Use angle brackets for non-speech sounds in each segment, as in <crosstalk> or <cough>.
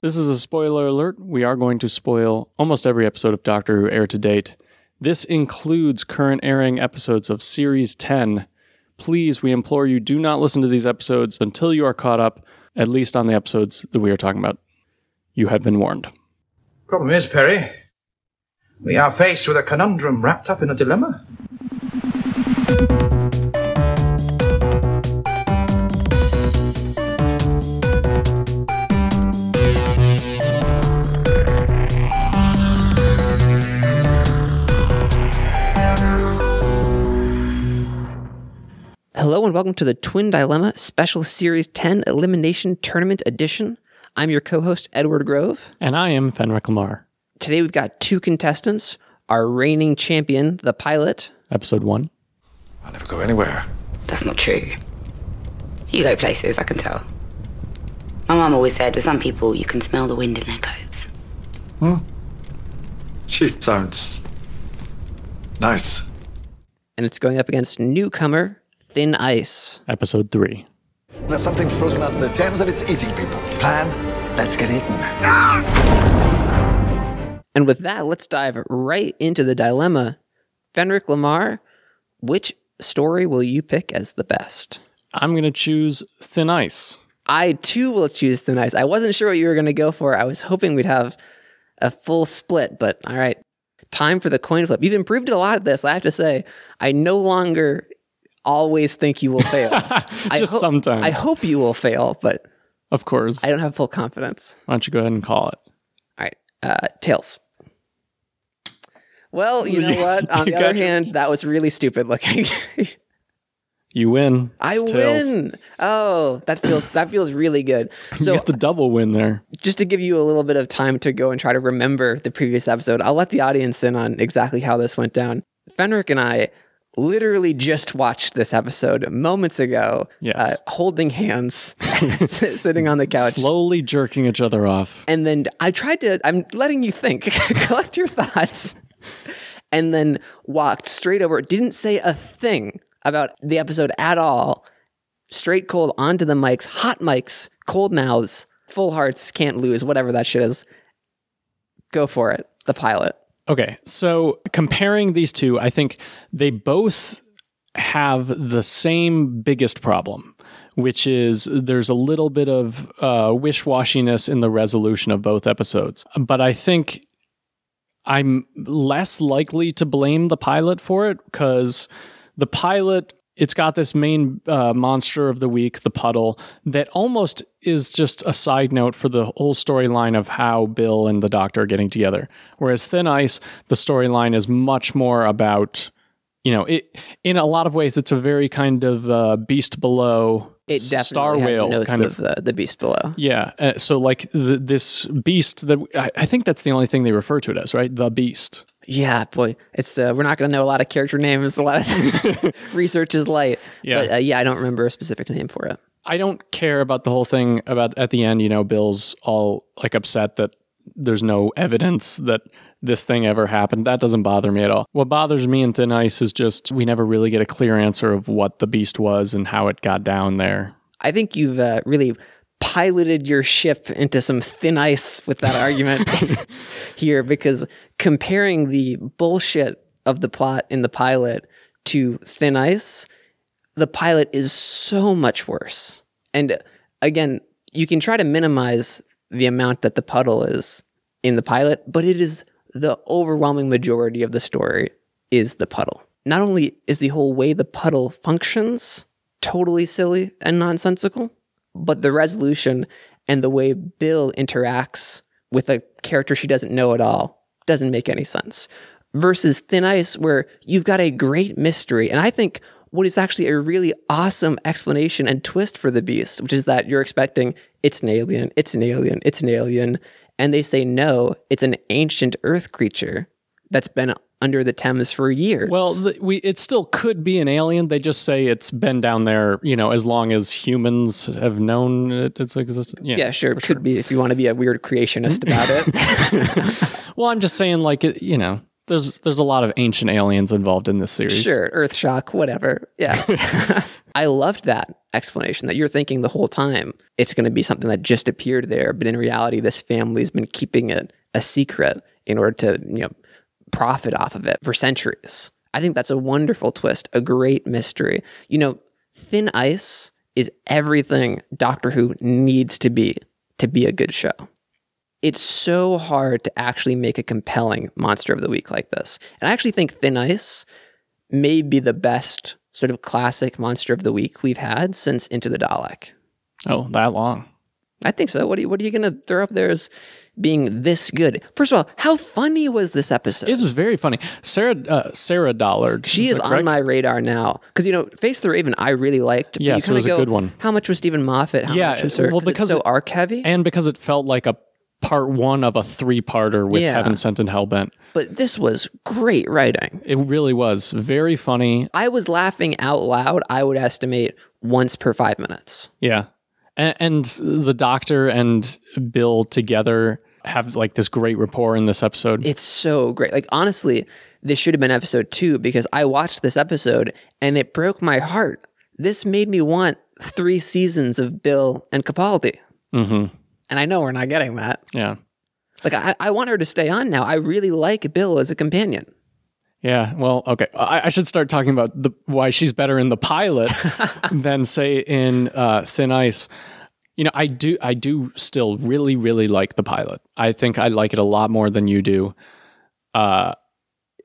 This is a spoiler alert. We are going to spoil almost every episode of Doctor Who aired to date. This includes current airing episodes of Series 10. Please, we implore you, do not listen to these episodes until you are caught up, at least on the episodes that we are talking about. You have been warned. Problem is, Perry, we are faced with a conundrum wrapped up in a dilemma. And welcome to the Twin Dilemma Special Series 10 Elimination Tournament Edition. I'm your co host, Edward Grove. And I am Fenric Lamar. Today we've got two contestants our reigning champion, the pilot. Episode 1. I'll never go anywhere. That's not true. You go places, I can tell. My mum always said with some people you can smell the wind in their clothes. She sounds nice. And it's going up against newcomer, Thin Ice. Episode 3. There's something frozen out of the Thames and it's eating people. Plan, let's get eaten. And with that, let's dive right into the dilemma. Fenric Lamar, which story will you pick as the best? I'm going to choose Thin Ice. I too will choose Thin Ice. I wasn't sure what you were going to go for. I was hoping we'd have a full split, but all right. Time for the coin flip. You've improved a lot at this, I have to say. I no longer always think you will fail. <laughs> I Just ho- sometimes. I hope you will fail, but Of course. I don't have full confidence. Why don't you go ahead and call it? All right. Uh, tails. Well, you know <laughs> what? On the other hand, that was really stupid looking. You win. I It's tails. win. Oh, that feels that feels really good. You So get the double win there. just to give you a little bit of time to go and try to remember the previous episode, I'll let the audience in on exactly how this went down. Fenric and I literally just watched this episode moments ago, Yes. uh, holding hands, <laughs> <laughs> sitting on the couch. Slowly jerking each other off. And then I tried to, I'm letting you think, <laughs> collect your thoughts, and then walked straight over, didn't say a thing about the episode at all. Straight cold onto the mics, hot mics, cold mouths, full hearts, can't lose, whatever that shit is. Go for it. The pilot. Okay, so comparing these two, I think they both have the same biggest problem, which is there's a little bit of uh, wish washiness in the resolution of both episodes. But I think I'm less likely to blame the pilot for it because the pilot. It's got this main uh, monster of the week, the puddle, that almost is just a side note for the whole storyline of how Bill and the Doctor are getting together. Whereas Thin Ice, the storyline is much more about, you know, it. In a lot of ways, it's a very kind of uh, Beast Below, It definitely Star has Whale notes kind of, of the, the beast below. yeah. Uh, so like the, this beast that I, I think that's the only thing they refer to it as, right? The beast. Yeah, boy, it's uh, we're not going to know a lot of character names. A lot of <laughs> <laughs> research is light. Yeah. but uh, yeah, I don't remember a specific name for it. I don't care about the whole thing about at the end, you know, Bill's all like upset that there's no evidence that this thing ever happened. That doesn't bother me at all. What bothers me in Thin Ice is just we never really get a clear answer of what the beast was and how it got down there. I think you've uh, really piloted your ship into some thin ice with that argument <laughs> here because comparing the bullshit of the plot in the pilot to thin ice, the pilot is so much worse. And again, you can try to minimize the amount that the puddle is in the pilot, but it is the overwhelming majority of the story is the puddle. Not only is the whole way the puddle functions totally silly and nonsensical, but the resolution and the way Bill interacts with a character she doesn't know at all doesn't make any sense. Versus Thin Ice, where you've got a great mystery. And I think what is actually a really awesome explanation and twist for the beast, which is that you're expecting it's an alien, it's an alien, it's an alien. And they say, no, it's an ancient earth creature that's been under the Thames for years. Well, the, we it still could be an alien. They just say it's been down there, you know, as long as humans have known it, it's existed. Yeah, yeah, sure. It could be if you want to be a weird creationist about it. <laughs> Well, I'm just saying, like, it, you know, there's there's a lot of ancient aliens involved in this series. Sure, Earthshock, whatever. Yeah. <laughs> I loved that. explanation that you're thinking the whole time it's going to be something that just appeared there, but in reality, this family's been keeping it a secret in order to, you know, profit off of it for centuries. I think that's a wonderful twist, a great mystery. You know, Thin Ice is everything Doctor Who needs to be to be a good show. It's so hard to actually make a compelling monster of the week like this. And I actually think Thin Ice may be the best sort of classic monster of the week we've had since Into the Dalek. Oh, that long. I think so. What are you, what are you going to throw up there as being this good? First of all, how funny was this episode? It was very funny. Sarah uh, Sarah Dollard. She is that on correct? my radar now because you know Face the Raven I really liked. Yes, you it was kinda a good one. How much was Steven Moffat? How Yeah, much was her? well, 'cause because it's so arc heavy. and because it felt like a part one of a three parter with Yeah. Heaven Sent and Hellbent. but this was great writing. It really was very funny. I was laughing out loud. I would estimate once per five minutes. Yeah. And, and the doctor and Bill together have like this great rapport in this episode. It's so great. Like honestly, this should have been episode two because I watched this episode and it broke my heart. This made me want three seasons of Bill and Capaldi. mm-hmm. And I know we're not getting that. Yeah. Like I, I want her to stay on now. I really like Bill as a companion. Yeah. Well, okay. I, I should start talking about the why she's better in the pilot <laughs> than say in uh, Thin Ice. You know, I do. I do still really, really like the pilot. I think I like it a lot more than you do. Uh,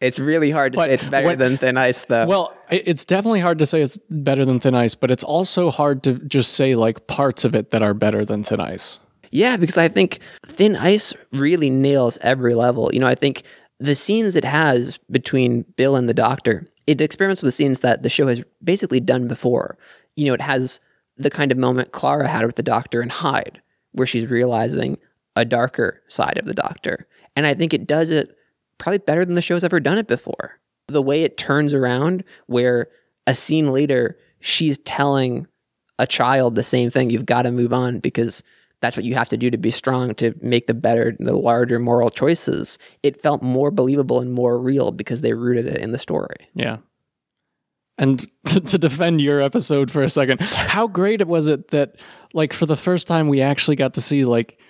It's really hard to But say it's better when- than Thin Ice, though. Well, it's definitely hard to say it's better than Thin Ice, but it's also hard to just say like parts of it that are better than Thin Ice. Yeah, because I think Thin Ice really nails every level. You know, I think the scenes it has between Bill and the Doctor, it experiments with scenes that the show has basically done before. You know, it has the kind of moment Clara had with the Doctor in Hyde, where she's realizing a darker side of the Doctor. And I think it does it probably better than the show's ever done it before. The way it turns around, where a scene later, she's telling a child the same thing you've got to move on because that's what you have to do to be strong to make the better the larger moral choices. It felt more believable and more real because they rooted it in the story. Yeah. And <laughs> to, to defend your episode for a second, how great was it that, like, for the first time, we actually got to see, like,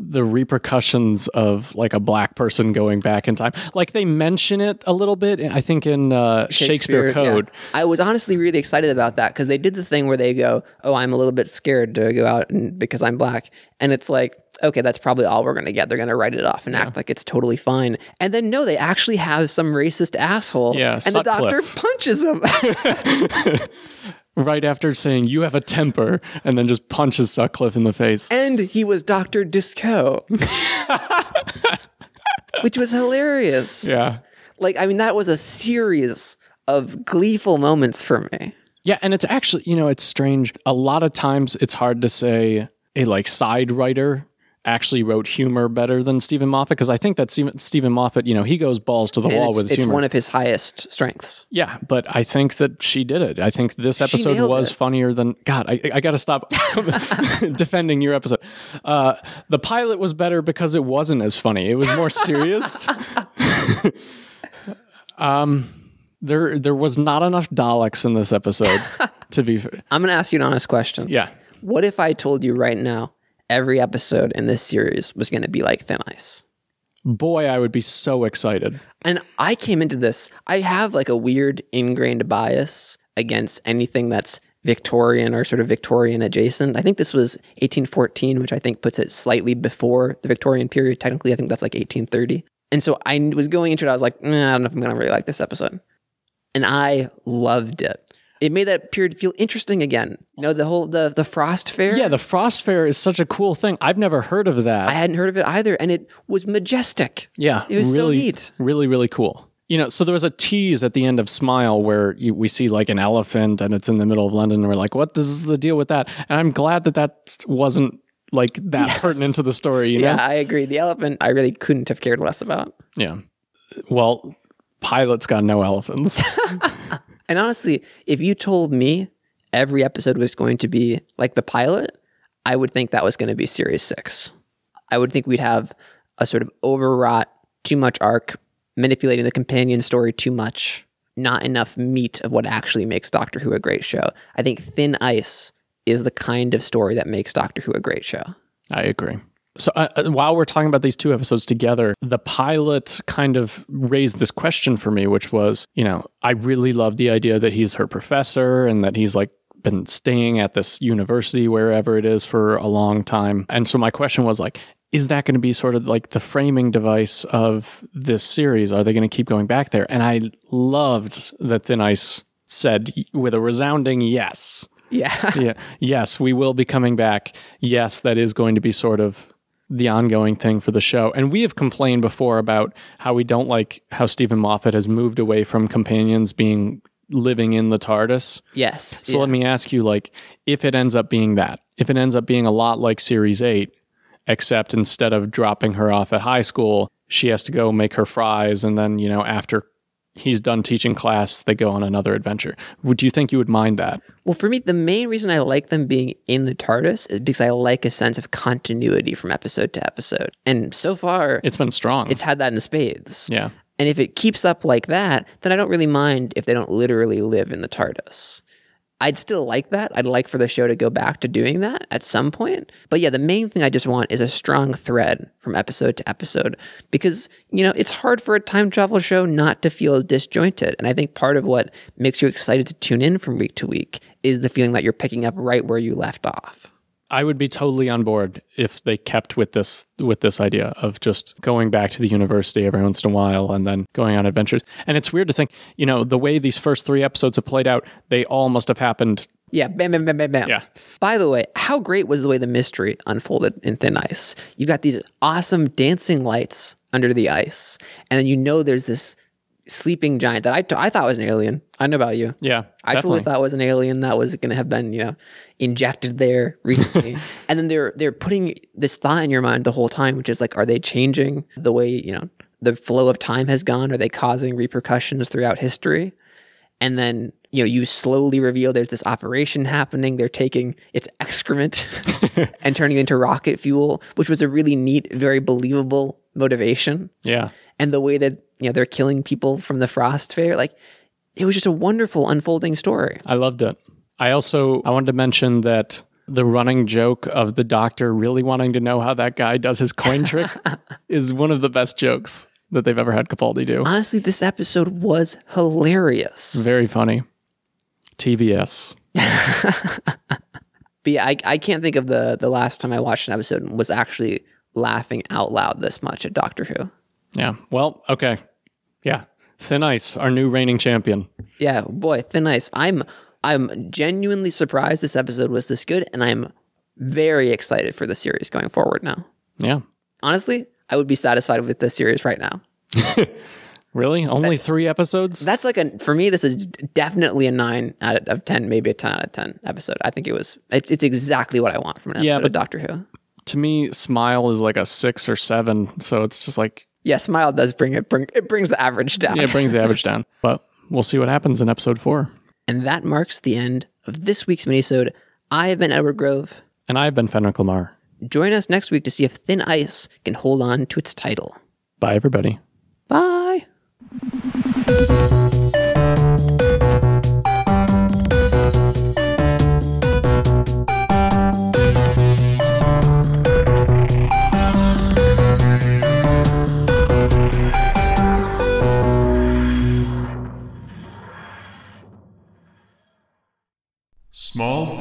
the repercussions of like a black person going back in time. Like they mention it a little bit, I think in uh, Shakespeare, yeah. Code. i was honestly really excited about that because they did the thing where they go oh i'm a little bit scared to go out and, because i'm black and it's like okay that's probably all we're going to get they're going to write it off and act like it's totally fine and then no they actually have some racist asshole Yeah, and the doctor <laughs> punches him <laughs> Right after saying you have a temper, and then just punches Sutcliffe in the face. and he was Dr. Disco. <laughs> Which was hilarious. Yeah. Like, I mean, that was a series of gleeful moments for me. Yeah, and it's actually, you know, it's strange. A lot of times it's hard to say a like side writer actually wrote humor better than Steven Moffat because I think that Steven, Steven Moffat, you know, he goes balls to the And wall with his it's humor. one of his highest strengths. yeah, but I think that she did it. I think this episode was it. funnier than God. I, I got to stop <laughs> defending your episode. Uh, the pilot was better because it wasn't as funny. It was more serious. <laughs> um, there there was not enough Daleks in this episode. to be fair. <laughs> I'm going to ask you an honest question. Yeah. What if I told you right now every episode in this series was going to be like Thin Ice? Boy, I would be so excited. And I came into this, I have like a weird ingrained bias against anything that's Victorian or sort of Victorian adjacent. I think this was 1814, which I think puts it slightly before the Victorian period. Technically, I think that's like 1830. And so I was going into it, I was like, nah, I don't know if I'm going to really like this episode. And I loved it. It made that period feel interesting again. You know, the whole, the, the Frost Fair. Yeah, the Frost Fair is such a cool thing. I've never heard of that. I hadn't heard of it either. And it was majestic. yeah, It was so really, neat. Really, really cool. You know, so there was a tease at the end of Smile where you, we see like an elephant and it's in the middle of London, and we're like, "What is the deal with that?" And I'm glad that that wasn't like that pertinent to the story. You know? Yeah, I agree. The elephant, I really couldn't have cared less about. Yeah. Well, pilots got no elephants. <laughs> And honestly, if you told me every episode was going to be like the pilot, I would think that was going to be series six. I would think we'd have a sort of overwrought, too much arc, manipulating the companion story too much, not enough meat of what actually makes Doctor Who a great show. I think Thin Ice is the kind of story that makes Doctor Who a great show. I agree. So uh, uh, while we're talking about these two episodes together, the pilot kind of raised this question for me, which was, you know, I really love the idea that he's her professor and that he's like been staying at this university wherever it is for a long time. And so my question was like, is that going to be sort of like the framing device of this series? Are they going to keep going back there? And I loved that Thin Ice said with a resounding yes. Yeah. <laughs> yeah. Yes, we will be coming back. Yes, that is going to be sort of the ongoing thing for the show. And we have complained before about how we don't like how Steven Moffat has moved away from companions being living in the TARDIS. yes. So yeah. let me ask you like if it ends up being that, if it ends up being a lot like series 8, except instead of dropping her off at high school, she has to go make her fries and then, you know, after he's done teaching class, they go on another adventure. Would you think you would mind that? Well, for me, the main reason I like them being in the TARDIS is because I like a sense of continuity from episode to episode. And so far, It's been strong. it's had that in spades. yeah. And if it keeps up like that, then I don't really mind if they don't literally live in the TARDIS. I'd still like that. I'd like for the show to go back to doing that at some point. But yeah, the main thing I just want is a strong thread from episode to episode because, you know, it's hard for a time travel show not to feel disjointed. And I think part of what makes you excited to tune in from week to week is the feeling that you're picking up right where you left off. I would be totally on board if they kept with this with this idea of just going back to the university every once in a while and then going on adventures. And it's weird to think, you know, the way these first three episodes have played out, they all must have happened. Yeah, bam, bam, bam, bam, bam. Yeah. By the way, how great was the way the mystery unfolded in Thin Ice? You've got these awesome dancing lights under the ice, and then you know there's this sleeping giant that I, t- I thought was an alien. I know about you. Yeah, I totally thought was an alien that was going to have been, you know, injected there <laughs> recently. and then they're they're putting this thought in your mind the whole time, which is like, are they changing the way you know the flow of time has gone? Are they causing repercussions throughout history? And then you know you slowly reveal there's this operation happening. They're taking its excrement <laughs> and turning it into rocket fuel, which was a really neat, very believable motivation Yeah. And the way that you know they're killing people from the frost fair like it was just a wonderful unfolding story I loved it. I also I wanted to mention that the running joke of the doctor really wanting to know how that guy does his coin <laughs> trick is one of the best jokes that they've ever had Capaldi do. honestly this episode was hilarious Very funny. TBS. <laughs> but yeah I, I can't think of the the last time i watched an episode and was actually laughing out loud this much at doctor who Yeah. Well, okay. Yeah. Thin Ice, our new reigning champion. yeah boy thin ice i'm i'm genuinely surprised this episode was this good and i'm very excited for the series going forward now Yeah. honestly i would be satisfied with the series right now <laughs> Really? Only three episodes? That's like a for me. This is definitely a nine out of ten, maybe a ten out of ten episode. I think it was. It's, it's exactly what I want from an Yeah, episode but- of Doctor Who. to me, Smile is like a six or seven. So it's just like, Yeah, Smile does bring it. Bring it brings the average down. yeah, it brings the average <laughs> down. But we'll see what happens in episode four. and that marks the end of this week's minisode. I have been Edward Grove. And I've been Fenric Lamar. Join us next week to see if Thin Ice can hold on to its title. Bye, everybody. Bye.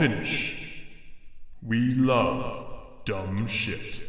Finish. We love dumb shit.